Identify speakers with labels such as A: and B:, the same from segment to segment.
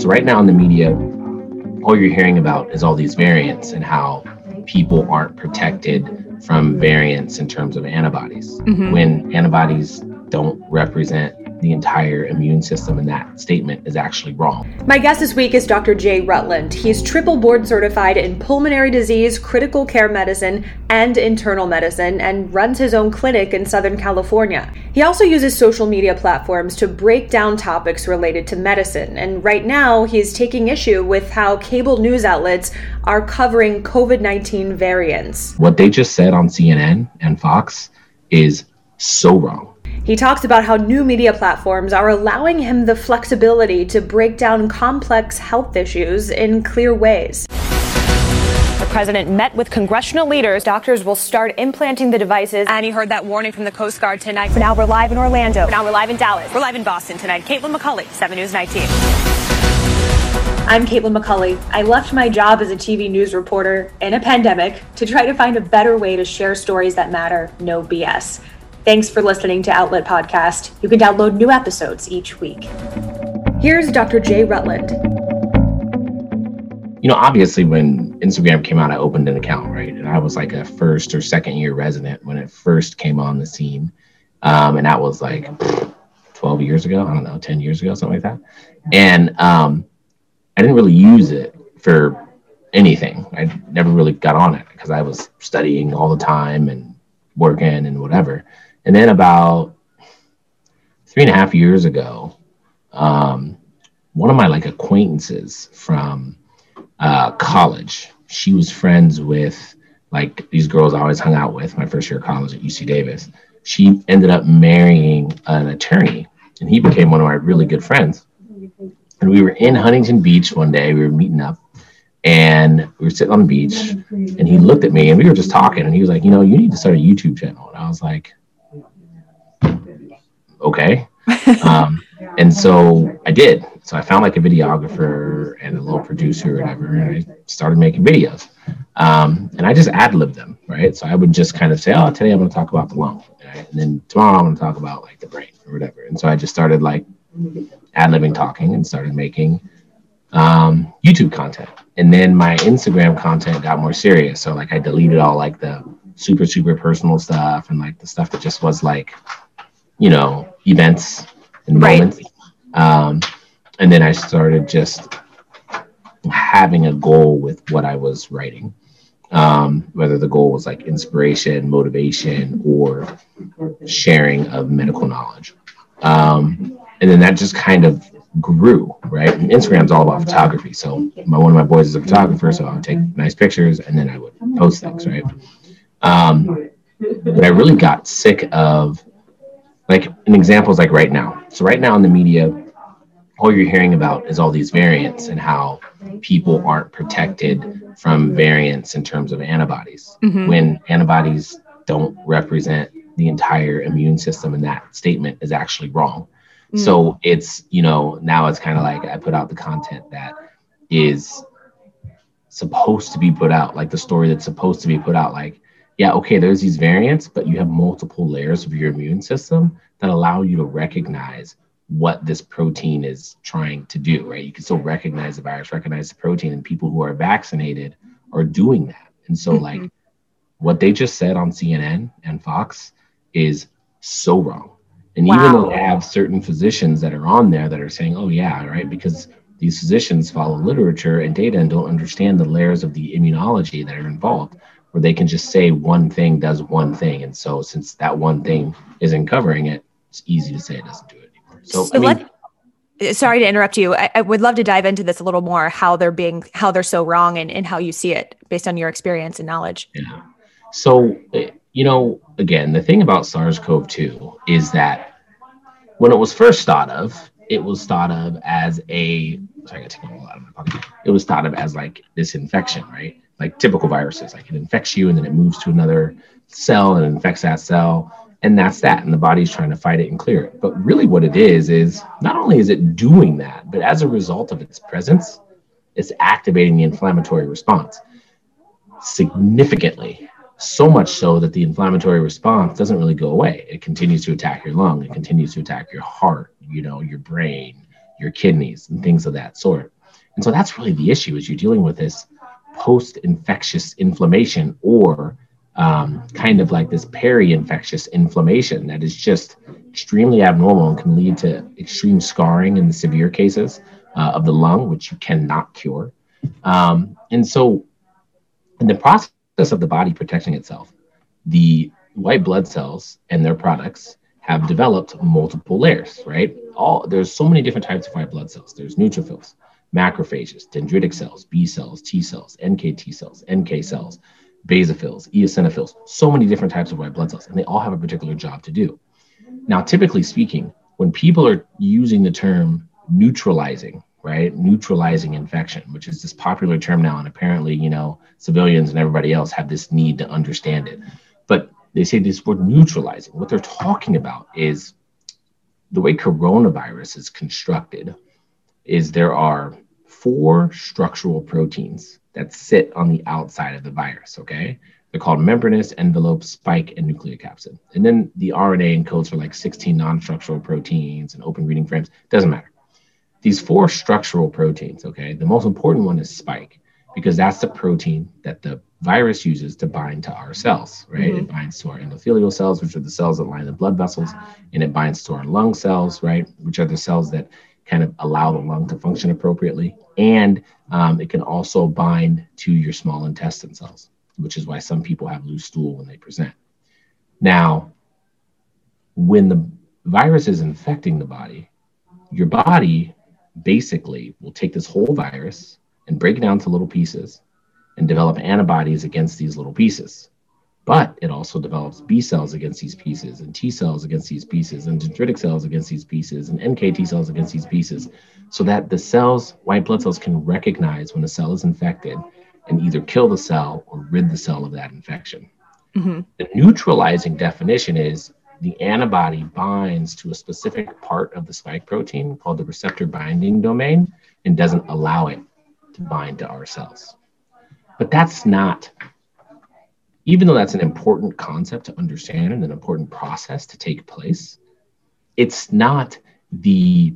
A: So right now in the media, all you're hearing about is all these variants and how people aren't protected from variants in terms of antibodies mm-hmm. when antibodies don't represent the entire immune system, and that statement is actually wrong.
B: My guest this week is Dr. Jay Rutland. He's triple board certified in pulmonary disease, critical care medicine, and internal medicine, and runs his own clinic in Southern California. He also uses social media platforms to break down topics related to medicine, and right now he's taking issue with how cable news outlets are covering COVID 19 variants.
A: What they just said on CNN and Fox is so wrong
B: he talks about how new media platforms are allowing him the flexibility to break down complex health issues in clear ways. The president met with congressional leaders. Doctors will start implanting the devices. And he heard that warning from the Coast Guard tonight. For now, we're live in Orlando. For now, we're live in Dallas. We're live in Boston tonight. Caitlin McCulley, 7 News 19. I'm Caitlin McCulley. I left my job as a TV news reporter in a pandemic to try to find a better way to share stories that matter, no BS. Thanks for listening to Outlet Podcast. You can download new episodes each week. Here's Dr. Jay Rutland.
A: You know, obviously, when Instagram came out, I opened an account, right? And I was like a first or second year resident when it first came on the scene. Um, and that was like 12 years ago. I don't know, 10 years ago, something like that. And um, I didn't really use it for anything. I never really got on it because I was studying all the time and working and whatever. And then about three and a half years ago, um, one of my like acquaintances from uh, college, she was friends with like these girls I always hung out with my first year of college at UC Davis. She ended up marrying an attorney, and he became one of my really good friends. And we were in Huntington Beach one day. We were meeting up, and we were sitting on the beach. And he looked at me, and we were just talking. And he was like, "You know, you need to start a YouTube channel." And I was like, okay. Um, and so I did. So I found like a videographer and a little producer or whatever, and I started making videos. Um, and I just ad lib them, right? So I would just kind of say, oh, today I'm going to talk about the lung, right? and then tomorrow I'm going to talk about like the brain or whatever. And so I just started like ad libbing talking and started making um, YouTube content. And then my Instagram content got more serious. So like I deleted all like the super super personal stuff and like the stuff that just was like you know, events and right. moments. Um, and then I started just having a goal with what I was writing. Um, whether the goal was like inspiration, motivation, or sharing of medical knowledge. Um, and then that just kind of grew, right? And Instagram's all about photography. So my, one of my boys is a photographer, so I would take nice pictures and then I would post things, right? Um, but I really got sick of like an example is like right now. So right now in the media, all you're hearing about is all these variants and how people aren't protected from variants in terms of antibodies mm-hmm. when antibodies don't represent the entire immune system and that statement is actually wrong. Mm-hmm. So it's, you know, now it's kind of like I put out the content that is supposed to be put out, like the story that's supposed to be put out, like yeah, okay, there's these variants, but you have multiple layers of your immune system that allow you to recognize what this protein is trying to do, right? You can still recognize the virus, recognize the protein, and people who are vaccinated are doing that. And so, mm-hmm. like, what they just said on CNN and Fox is so wrong. And wow. even though they have certain physicians that are on there that are saying, oh, yeah, right, because these physicians follow literature and data and don't understand the layers of the immunology that are involved where they can just say one thing does one thing. And so since that one thing isn't covering it, it's easy to say it doesn't do it anymore. So, so I mean,
B: let, sorry to interrupt you. I, I, would love to dive into this a little more, how they're being, how they're so wrong and, and how you see it based on your experience and knowledge.
A: Yeah. So, eh, you know, again, the thing about SARS-CoV-2 is that when it was first thought of, it was thought of as a, sorry, I got to take a lot of my pocket. It was thought of as like this infection, right? Like typical viruses. Like it infects you and then it moves to another cell and infects that cell. And that's that. And the body's trying to fight it and clear it. But really, what it is, is not only is it doing that, but as a result of its presence, it's activating the inflammatory response significantly. So much so that the inflammatory response doesn't really go away. It continues to attack your lung, it continues to attack your heart, you know, your brain, your kidneys and things of that sort. And so that's really the issue is you're dealing with this post-infectious inflammation or um, kind of like this peri-infectious inflammation that is just extremely abnormal and can lead to extreme scarring in the severe cases uh, of the lung, which you cannot cure. Um, and so, in the process of the body protecting itself, the white blood cells and their products have developed multiple layers, right? All there's so many different types of white blood cells. There's neutrophils, macrophages, dendritic cells, B cells, T cells, NK T cells, NK cells, basophils, eosinophils, so many different types of white blood cells, and they all have a particular job to do. Now, typically speaking, when people are using the term neutralizing, right, neutralizing infection, which is this popular term now, and apparently, you know, civilians and everybody else have this need to understand it. But they say this word neutralizing. What they're talking about is the way coronavirus is constructed is there are four structural proteins that sit on the outside of the virus, okay? They're called membranous, envelope, spike, and nucleocapsid. And then the RNA encodes for like 16 non-structural proteins and open reading frames. Doesn't matter. These four structural proteins, okay? The most important one is spike because that's the protein that the virus uses to bind to our cells, right? Mm-hmm. It binds to our endothelial cells, which are the cells that line the blood vessels, and it binds to our lung cells, right? Which are the cells that kind of allow the lung to function appropriately. And um, it can also bind to your small intestine cells, which is why some people have loose stool when they present. Now, when the virus is infecting the body, your body basically will take this whole virus and break it down to little pieces and develop antibodies against these little pieces. But it also develops B cells against these pieces, and T cells against these pieces, and dendritic cells against these pieces, and NKT cells against these pieces, so that the cells, white blood cells, can recognize when a cell is infected and either kill the cell or rid the cell of that infection. Mm-hmm. The neutralizing definition is the antibody binds to a specific part of the spike protein called the receptor binding domain and doesn't allow it to bind to our cells. But that's not, even though that's an important concept to understand and an important process to take place, it's not the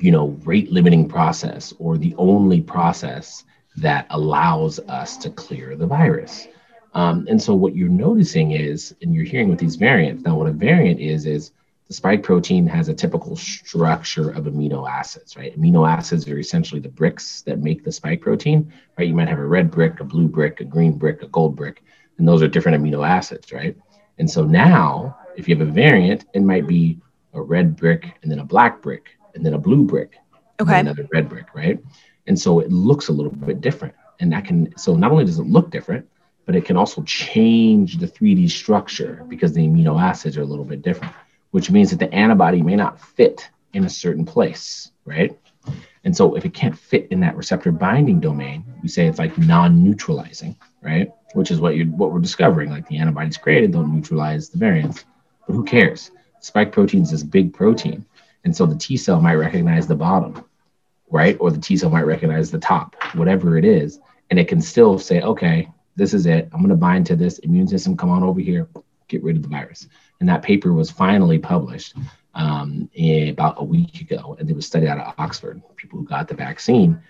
A: you know rate limiting process or the only process that allows us to clear the virus um, and so what you're noticing is and you're hearing with these variants now what a variant is is the spike protein has a typical structure of amino acids, right? Amino acids are essentially the bricks that make the spike protein, right? You might have a red brick, a blue brick, a green brick, a gold brick, and those are different amino acids, right? And so now, if you have a variant, it might be a red brick and then a black brick and then a blue brick,
B: okay,
A: another red brick, right? And so it looks a little bit different, and that can so not only does it look different, but it can also change the 3D structure because the amino acids are a little bit different which means that the antibody may not fit in a certain place, right? And so if it can't fit in that receptor binding domain, we say it's like non-neutralizing, right? Which is what you what we're discovering. Like the antibodies created don't neutralize the variants. But who cares? Spike protein is this big protein. And so the T cell might recognize the bottom, right? Or the T cell might recognize the top, whatever it is. And it can still say, okay, this is it. I'm going to bind to this immune system. Come on over here, get rid of the virus. And that paper was finally published um, about a week ago, and it was studied out of Oxford. People who got the vaccine,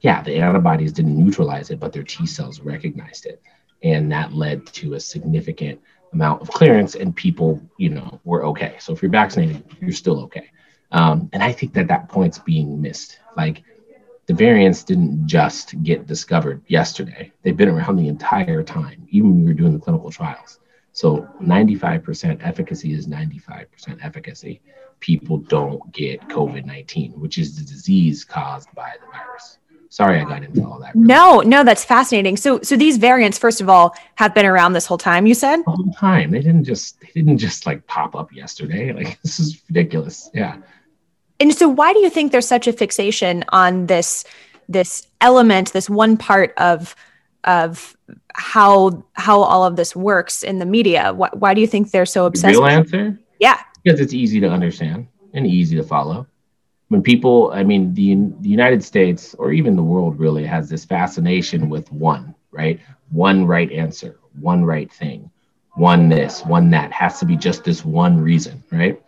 A: yeah, the antibodies didn't neutralize it, but their T cells recognized it, and that led to a significant amount of clearance, and people, you know, were okay. So if you're vaccinated, you're still okay. Um, and I think that that point's being missed. Like the variants didn't just get discovered yesterday; they've been around the entire time, even when we were doing the clinical trials. So 95% efficacy is 95% efficacy. People don't get COVID 19, which is the disease caused by the virus. Sorry, I got into all that.
B: Really. No, no, that's fascinating. So, so these variants, first of all, have been around this whole time. You said
A: the whole time. They didn't just they didn't just like pop up yesterday. Like this is ridiculous. Yeah.
B: And so, why do you think there's such a fixation on this this element, this one part of of how how all of this works in the media. Why, why do you think they're so obsessed?
A: The real answer?
B: Yeah,
A: because it's easy to understand and easy to follow. When people, I mean, the, the United States or even the world really has this fascination with one, right? One right answer, one right thing, one this, one that has to be just this one reason, right?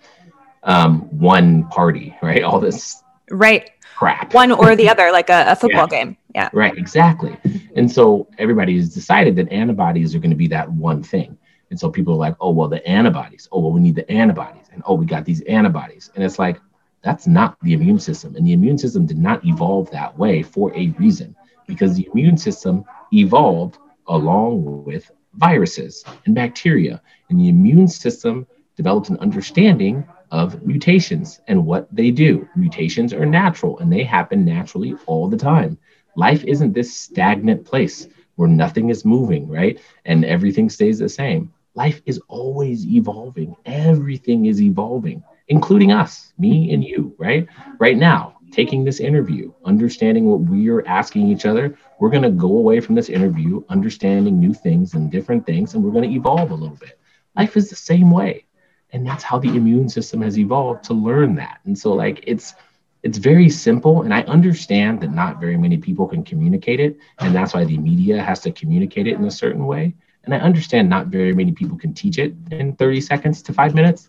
A: Um, one party, right? All this
B: Right.
A: Crap.
B: One or the other, like a, a football yeah. game. Yeah.
A: Right. Exactly. And so everybody has decided that antibodies are going to be that one thing. And so people are like, oh, well, the antibodies. Oh, well, we need the antibodies. And oh, we got these antibodies. And it's like, that's not the immune system. And the immune system did not evolve that way for a reason, because the immune system evolved along with viruses and bacteria. And the immune system developed an understanding of mutations and what they do. Mutations are natural and they happen naturally all the time. Life isn't this stagnant place where nothing is moving, right? And everything stays the same. Life is always evolving. Everything is evolving, including us, me and you, right? Right now, taking this interview, understanding what we are asking each other, we're going to go away from this interview understanding new things and different things, and we're going to evolve a little bit. Life is the same way. And that's how the immune system has evolved to learn that. And so, like, it's, it's very simple and i understand that not very many people can communicate it and that's why the media has to communicate it in a certain way and i understand not very many people can teach it in 30 seconds to five minutes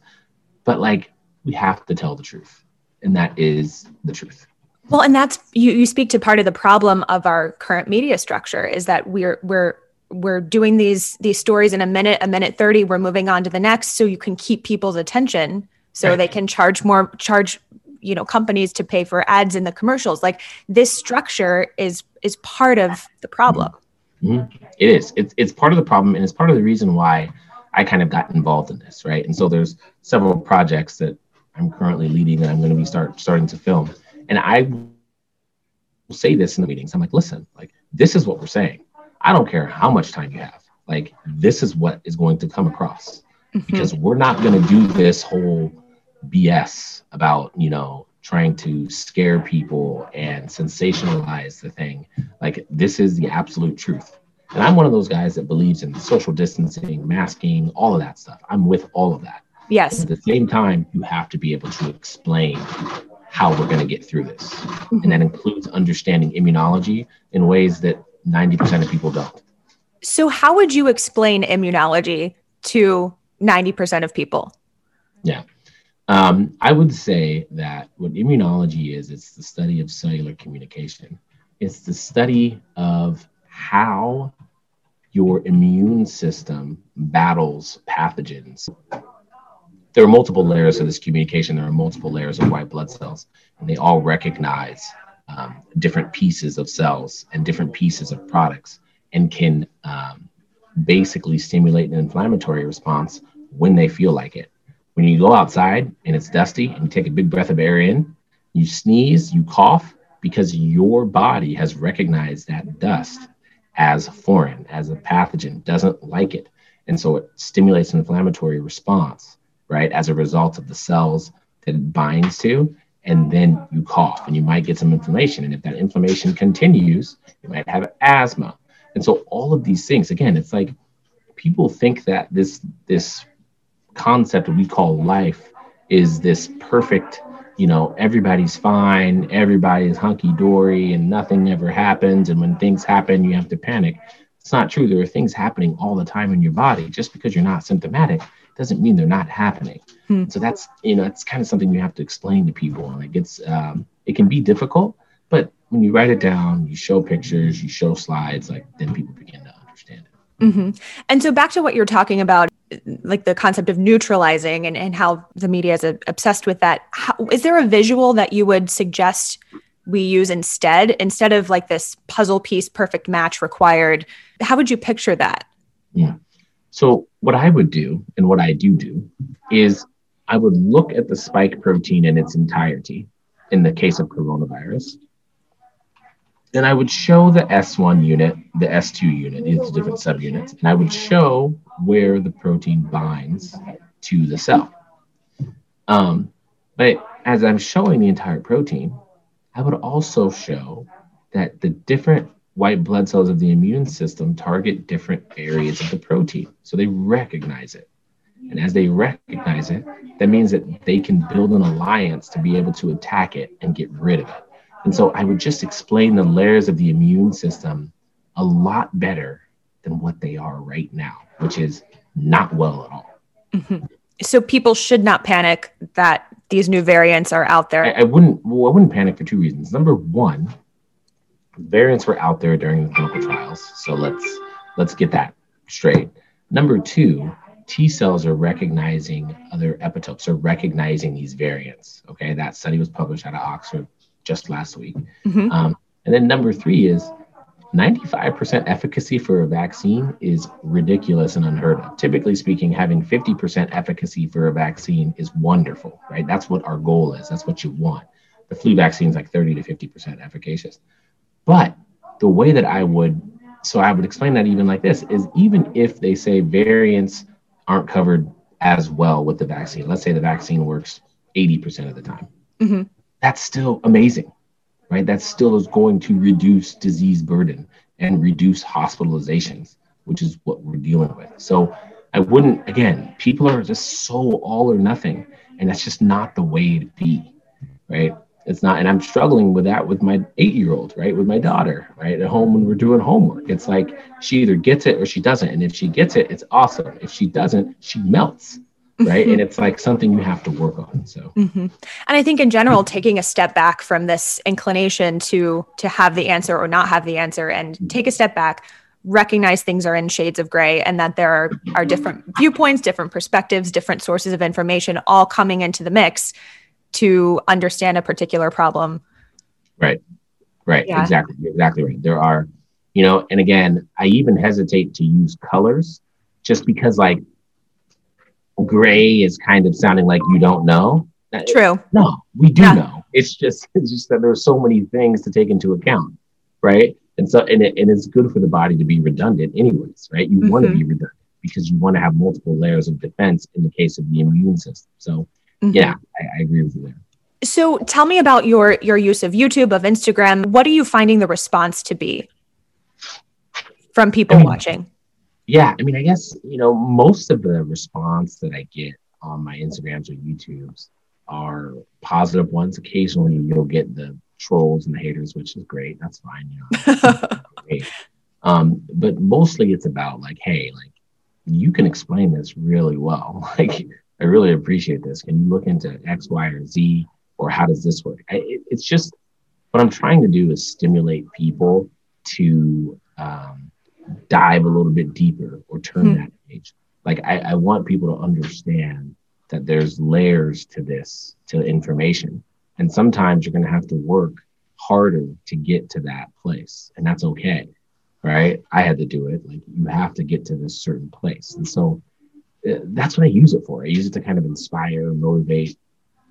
A: but like we have to tell the truth and that is the truth
B: well and that's you you speak to part of the problem of our current media structure is that we're we're we're doing these these stories in a minute a minute 30 we're moving on to the next so you can keep people's attention so right. they can charge more charge you know companies to pay for ads in the commercials. Like this structure is is part of the problem.
A: Mm-hmm. it is. It's, it's part of the problem and it's part of the reason why i kind of got involved in this right? And so there's several projects that i'm currently leading and i'm going to be start starting to film. And i will say this in the meetings. I'm like listen like this is what we're saying i don't care how much time you have like this is what is going to come across mm-hmm. because we're not going to do this whole BS about, you know, trying to scare people and sensationalize the thing. Like, this is the absolute truth. And I'm one of those guys that believes in social distancing, masking, all of that stuff. I'm with all of that.
B: Yes.
A: But at the same time, you have to be able to explain how we're going to get through this. Mm-hmm. And that includes understanding immunology in ways that 90% of people don't.
B: So, how would you explain immunology to 90% of people?
A: Yeah. Um, I would say that what immunology is, it's the study of cellular communication. It's the study of how your immune system battles pathogens. There are multiple layers of this communication. There are multiple layers of white blood cells, and they all recognize um, different pieces of cells and different pieces of products and can um, basically stimulate an inflammatory response when they feel like it. When you go outside and it's dusty and you take a big breath of air in, you sneeze, you cough because your body has recognized that dust as foreign, as a pathogen, doesn't like it. And so it stimulates an inflammatory response, right, as a result of the cells that it binds to. And then you cough and you might get some inflammation. And if that inflammation continues, you might have asthma. And so all of these things, again, it's like people think that this this concept that we call life is this perfect you know everybody's fine everybody's hunky-dory and nothing ever happens and when things happen you have to panic it's not true there are things happening all the time in your body just because you're not symptomatic doesn't mean they're not happening hmm. so that's you know it's kind of something you have to explain to people and it gets um, it can be difficult but when you write it down you show pictures you show slides like then people begin to understand it
B: mm-hmm. and so back to what you're talking about like the concept of neutralizing and, and how the media is obsessed with that. How, is there a visual that you would suggest we use instead, instead of like this puzzle piece perfect match required? How would you picture that?
A: Yeah. So, what I would do and what I do do is I would look at the spike protein in its entirety in the case of coronavirus. Then I would show the S1 unit, the S2 unit, these different subunits, and I would show where the protein binds to the cell. Um, but as I'm showing the entire protein, I would also show that the different white blood cells of the immune system target different areas of the protein. So they recognize it. And as they recognize it, that means that they can build an alliance to be able to attack it and get rid of it. And so I would just explain the layers of the immune system a lot better than what they are right now, which is not well at all.
B: Mm-hmm. So people should not panic that these new variants are out there?
A: I, I wouldn't. Well, I wouldn't panic for two reasons. Number one, variants were out there during the clinical trials, so let's let's get that straight. Number two, T cells are recognizing other epitopes, are recognizing these variants. Okay, that study was published out of Oxford just last week. Mm-hmm. Um, and then number three is 95% efficacy for a vaccine is ridiculous and unheard of. Typically speaking, having 50% efficacy for a vaccine is wonderful, right? That's what our goal is. That's what you want. The flu vaccine is like 30 to 50% efficacious. But the way that I would, so I would explain that even like this is even if they say variants aren't covered as well with the vaccine, let's say the vaccine works 80% of the time, mm-hmm. that's still amazing right? That still is going to reduce disease burden and reduce hospitalizations, which is what we're dealing with. So I wouldn't, again, people are just so all or nothing, and that's just not the way to be, right? It's not, and I'm struggling with that with my eight year old, right? With my daughter, right? At home when we're doing homework. It's like she either gets it or she doesn't. And if she gets it, it's awesome. If she doesn't, she melts right mm-hmm. and it's like something you have to work on so mm-hmm. and
B: i think in general taking a step back from this inclination to to have the answer or not have the answer and take a step back recognize things are in shades of gray and that there are, are different viewpoints different perspectives different sources of information all coming into the mix to understand a particular problem
A: right right yeah. exactly exactly right there are you know and again i even hesitate to use colors just because like gray is kind of sounding like you don't know.
B: True.
A: No, we do yeah. know. It's just it's just that there's so many things to take into account, right? And so and, it, and it's good for the body to be redundant anyways, right? You mm-hmm. want to be redundant because you want to have multiple layers of defense in the case of the immune system. So mm-hmm. yeah, I, I agree with you there.
B: So tell me about your your use of YouTube, of Instagram. What are you finding the response to be from people I mean, watching?
A: yeah, I mean, I guess, you know, most of the response that I get on my Instagrams or YouTubes are positive ones. Occasionally you'll get the trolls and the haters, which is great. That's fine. You know, um, but mostly it's about like, hey, like you can explain this really well. Like, I really appreciate this. Can you look into X, Y, or Z, or how does this work? I, it, it's just what I'm trying to do is stimulate people to um, dive a little bit deeper or turn hmm. that page. Like I, I want people to understand that there's layers to this, to information. And sometimes you're going to have to work harder to get to that place. And that's okay. Right. I had to do it. Like you have to get to this certain place. And so that's what I use it for. I use it to kind of inspire, motivate,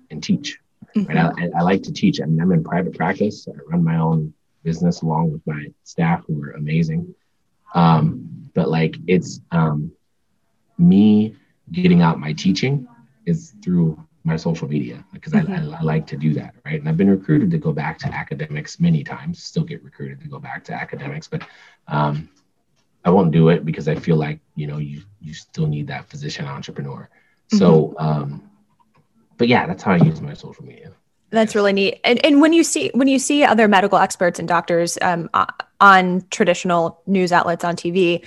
A: and teach. Mm-hmm. Right. I, I like to teach. I mean, I'm in private practice. I run my own business along with my staff who are amazing. Um, but like it's um, me getting out my teaching is through my social media because mm-hmm. I, I, I, like to do that, right? And I've been recruited to go back to academics many times. Still get recruited to go back to academics, but um, I won't do it because I feel like you know you you still need that physician entrepreneur. Mm-hmm. So, um, but yeah, that's how I use my social media.
B: That's really neat. And, and when you see when you see other medical experts and doctors um, on traditional news outlets on TV,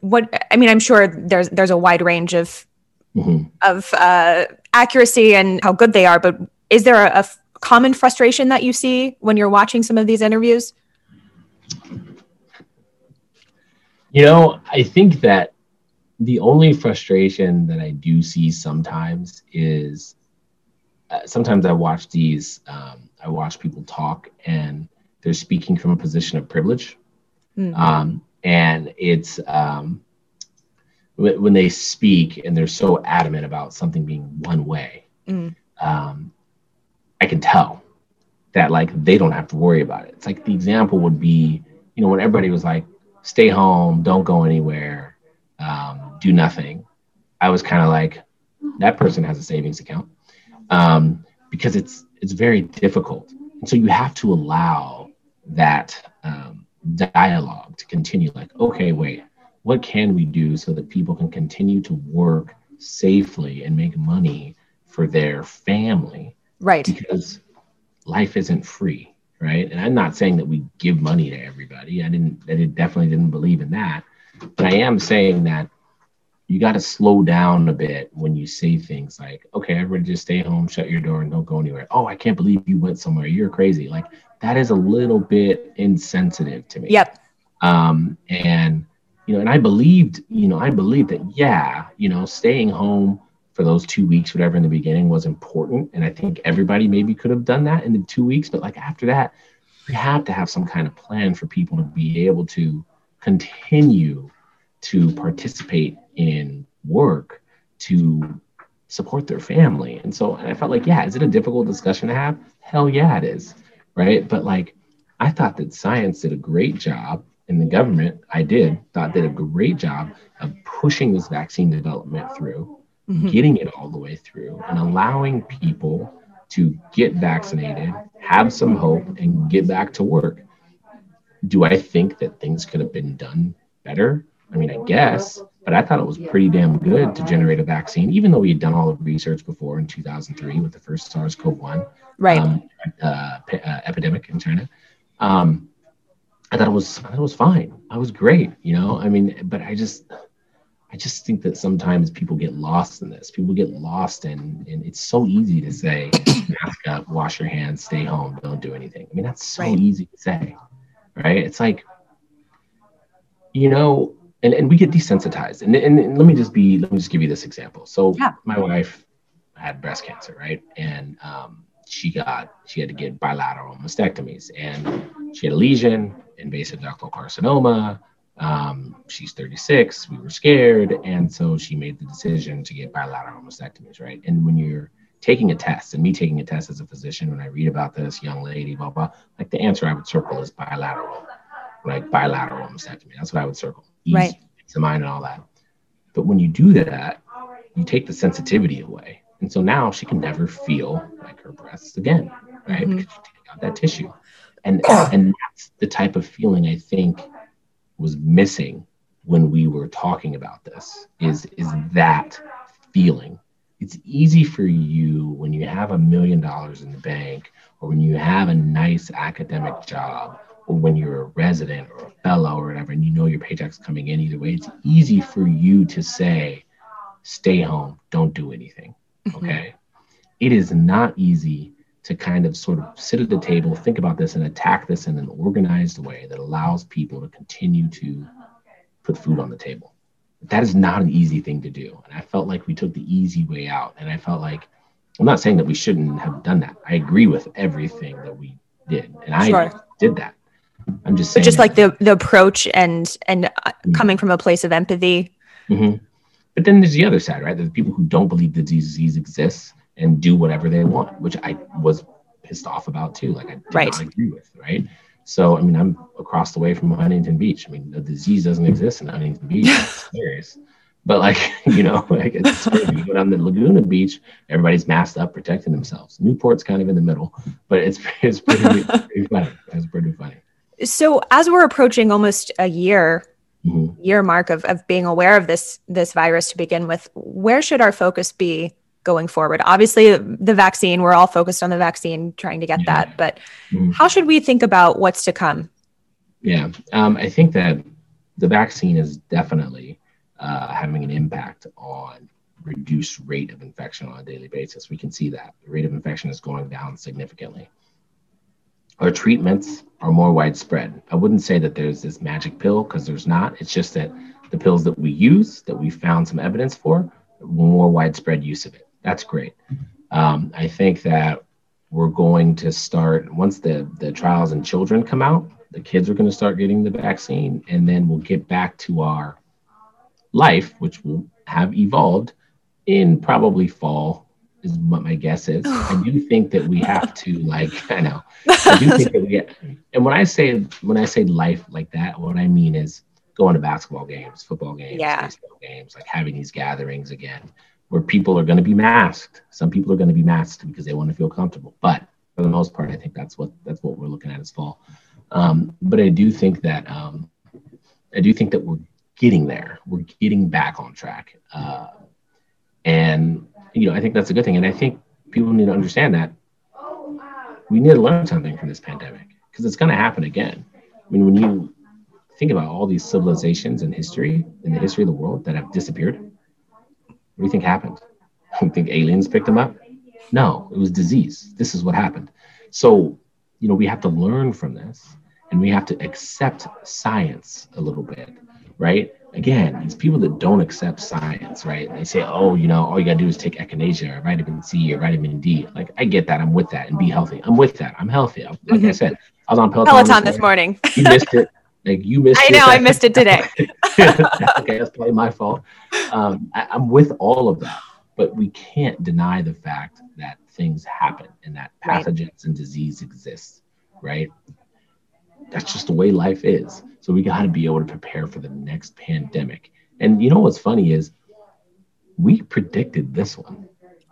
B: what I mean, I'm sure there's there's a wide range of mm-hmm. of uh, accuracy and how good they are. But is there a, common frustration that you see when you're watching some of these interviews?
A: You know, I think that the only frustration that I do see sometimes is uh, sometimes I watch these, um, I watch people talk and they're speaking from a position of privilege. Mm-hmm. Um, and it's um, w- when they speak and they're so adamant about something being one way, mm-hmm. I can tell that like they don't have to worry about it. It's like the example would be, you know, when everybody was like, stay home, don't go anywhere, um, do nothing. I was kind of like, that person has a savings account um, because it's it's very difficult. And so you have to allow that um, dialogue to continue. Like, okay, wait, what can we do so that people can continue to work safely and make money for their family?
B: Right.
A: Because life isn't free, right? And I'm not saying that we give money to everybody. I didn't. I did, definitely didn't believe in that. But I am saying that you got to slow down a bit when you say things like, okay, everybody just stay home, shut your door, and don't go anywhere. Oh, I can't believe you went somewhere. You're crazy. Like that is a little bit insensitive to me.
B: Yep.
A: Um, and, you know, and I believed, you know, I believed that, yeah, you know, staying home for those two weeks, whatever in the beginning was important. And I think everybody maybe could have done that in the two weeks. But like after that, we have to have some kind of plan for people to be able to continue to participate in work to support their family. And so I felt like, yeah, is it a difficult discussion to have? Hell yeah, it is. Right. But like, I thought that science did a great job and the government, I did, thought did a great job of pushing this vaccine development through, mm-hmm. getting it all the way through, and allowing people to get vaccinated, have some hope, and get back to work. Do I think that things could have been done better? I mean, I guess, but I thought it was pretty damn good to generate a vaccine, even though we had done all the research before in 2003 with the first SARS-CoV-1
B: right. um,
A: uh, p- uh, epidemic in China. Um, I thought it was, I thought it was fine. I was great, you know. I mean, but I just, I just think that sometimes people get lost in this. People get lost in, and it's so easy to say, mask up, wash your hands, stay home, don't do anything. I mean, that's so right. easy to say, right? It's like, you know, and, and we get desensitized. And, and, and, let me just be, let me just give you this example. So yeah. my wife had breast cancer, right? And um, she got, she had to get bilateral mastectomies and she had a lesion, invasive ductal carcinoma. Um, she's 36. We were scared. And so she made the decision to get bilateral mastectomies, right? And when you're taking a test and me taking a test as a physician, when I read about this young lady, blah, blah, like the answer I would circle is bilateral, like bilateral mastectomy. That's what I would circle ease
B: right.
A: the mind and all that. But when you do that, you take the sensitivity away. And so now she can never feel like her breasts again, right? Mm-hmm. Because you take out that tissue. And and that's the type of feeling I think was missing when we were talking about this is is that feeling. It's easy for you when you have a million dollars in the bank or when you have a nice academic job or when you're a resident or a fellow or whatever, and you know your paycheck's coming in either way, it's easy for you to say, stay home, don't do anything. Mm-hmm. Okay. It is not easy to kind of sort of sit at the table, think about this, and attack this in an organized way that allows people to continue to put food on the table. That is not an easy thing to do. And I felt like we took the easy way out. And I felt like, I'm not saying that we shouldn't have done that. I agree with everything that we did. And I sure. did that. I'm just saying.
B: But just like the the approach and and uh, mm-hmm. coming from a place of empathy.
A: Mm-hmm. But then there's the other side, right? There's people who don't believe the disease exists and do whatever they want, which I was pissed off about too. Like I did right. not agree with, right? So I mean, I'm across the way from Huntington Beach. I mean, the disease doesn't exist in Huntington Beach. It's serious. But like, you know, like it's you go down the Laguna Beach, everybody's masked up, protecting themselves. Newport's kind of in the middle, but it's it's pretty, pretty funny. It's pretty funny.
B: So as we're approaching almost a year mm-hmm. year mark of, of being aware of this this virus to begin with, where should our focus be going forward? Obviously, the vaccine, we're all focused on the vaccine, trying to get yeah. that, but mm-hmm. how should we think about what's to come?
A: Yeah, um, I think that the vaccine is definitely uh, having an impact on reduced rate of infection on a daily basis. We can see that the rate of infection is going down significantly our treatments are more widespread. I wouldn't say that there's this magic pill because there's not. It's just that the pills that we use, that we found some evidence for, more widespread use of it. That's great. Um, I think that we're going to start once the the trials and children come out. The kids are going to start getting the vaccine, and then we'll get back to our life, which will have evolved in probably fall is what my guess is. I do think that we have to like I know. I do think that we get, and when I say when I say life like that, what I mean is going to basketball games, football games,
B: yeah.
A: baseball games, like having these gatherings again where people are going to be masked. Some people are going to be masked because they want to feel comfortable. But for the most part, I think that's what that's what we're looking at as fall. Um, but I do think that um, I do think that we're getting there. We're getting back on track. Uh, and you know, I think that's a good thing. And I think people need to understand that we need to learn something from this pandemic because it's going to happen again. I mean, when you think about all these civilizations in history, in the history of the world that have disappeared, What do you think happened? You think aliens picked them up? No, it was disease. This is what happened. So, you know, we have to learn from this and we have to accept science a little bit, right? Again, these people that don't accept science, right? They say, oh, you know, all you gotta do is take echinacea or vitamin C or vitamin D. Like, I get that. I'm with that and be healthy. I'm with that. I'm healthy. Like mm-hmm. I said, I was on
B: Peloton, Peloton this morning.
A: This morning. you missed it. Like you missed.
B: I know. I missed it today.
A: okay, that's probably my fault. Um, I, I'm with all of that, but we can't deny the fact that things happen and that pathogens right. and disease exist. Right that's just the way life is. So we got to be able to prepare for the next pandemic. And you know what's funny is we predicted this one.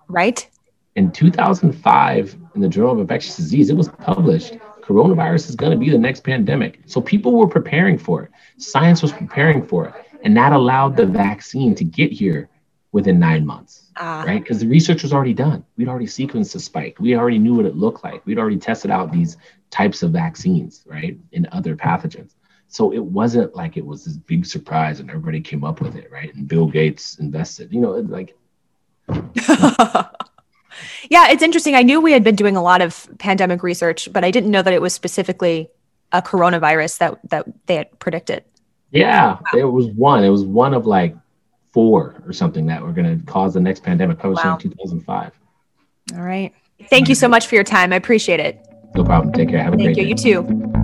B: Right.
A: In 2005, in the Journal of Infectious Disease, it was published coronavirus is going to be the next pandemic. So people were preparing for it. Science was preparing for it. And that allowed the vaccine to get here within nine months, uh, right? Because the research was already done. We'd already sequenced the spike. We already knew what it looked like. We'd already tested out these types of vaccines, right, in other pathogens. So it wasn't like it was this big surprise and everybody came up with it, right? And Bill Gates invested, you know, it's like.
B: yeah, it's interesting. I knew we had been doing a lot of pandemic research, but I didn't know that it was specifically a coronavirus that that they had predicted.
A: Yeah, wow. there was one. It was one of like four or something that were going to cause the next pandemic published wow. in 2005.
B: All right. Thank you so much for your time. I appreciate it.
A: No problem. Take care. Have a
B: Thank
A: great
B: you.
A: day.
B: You too.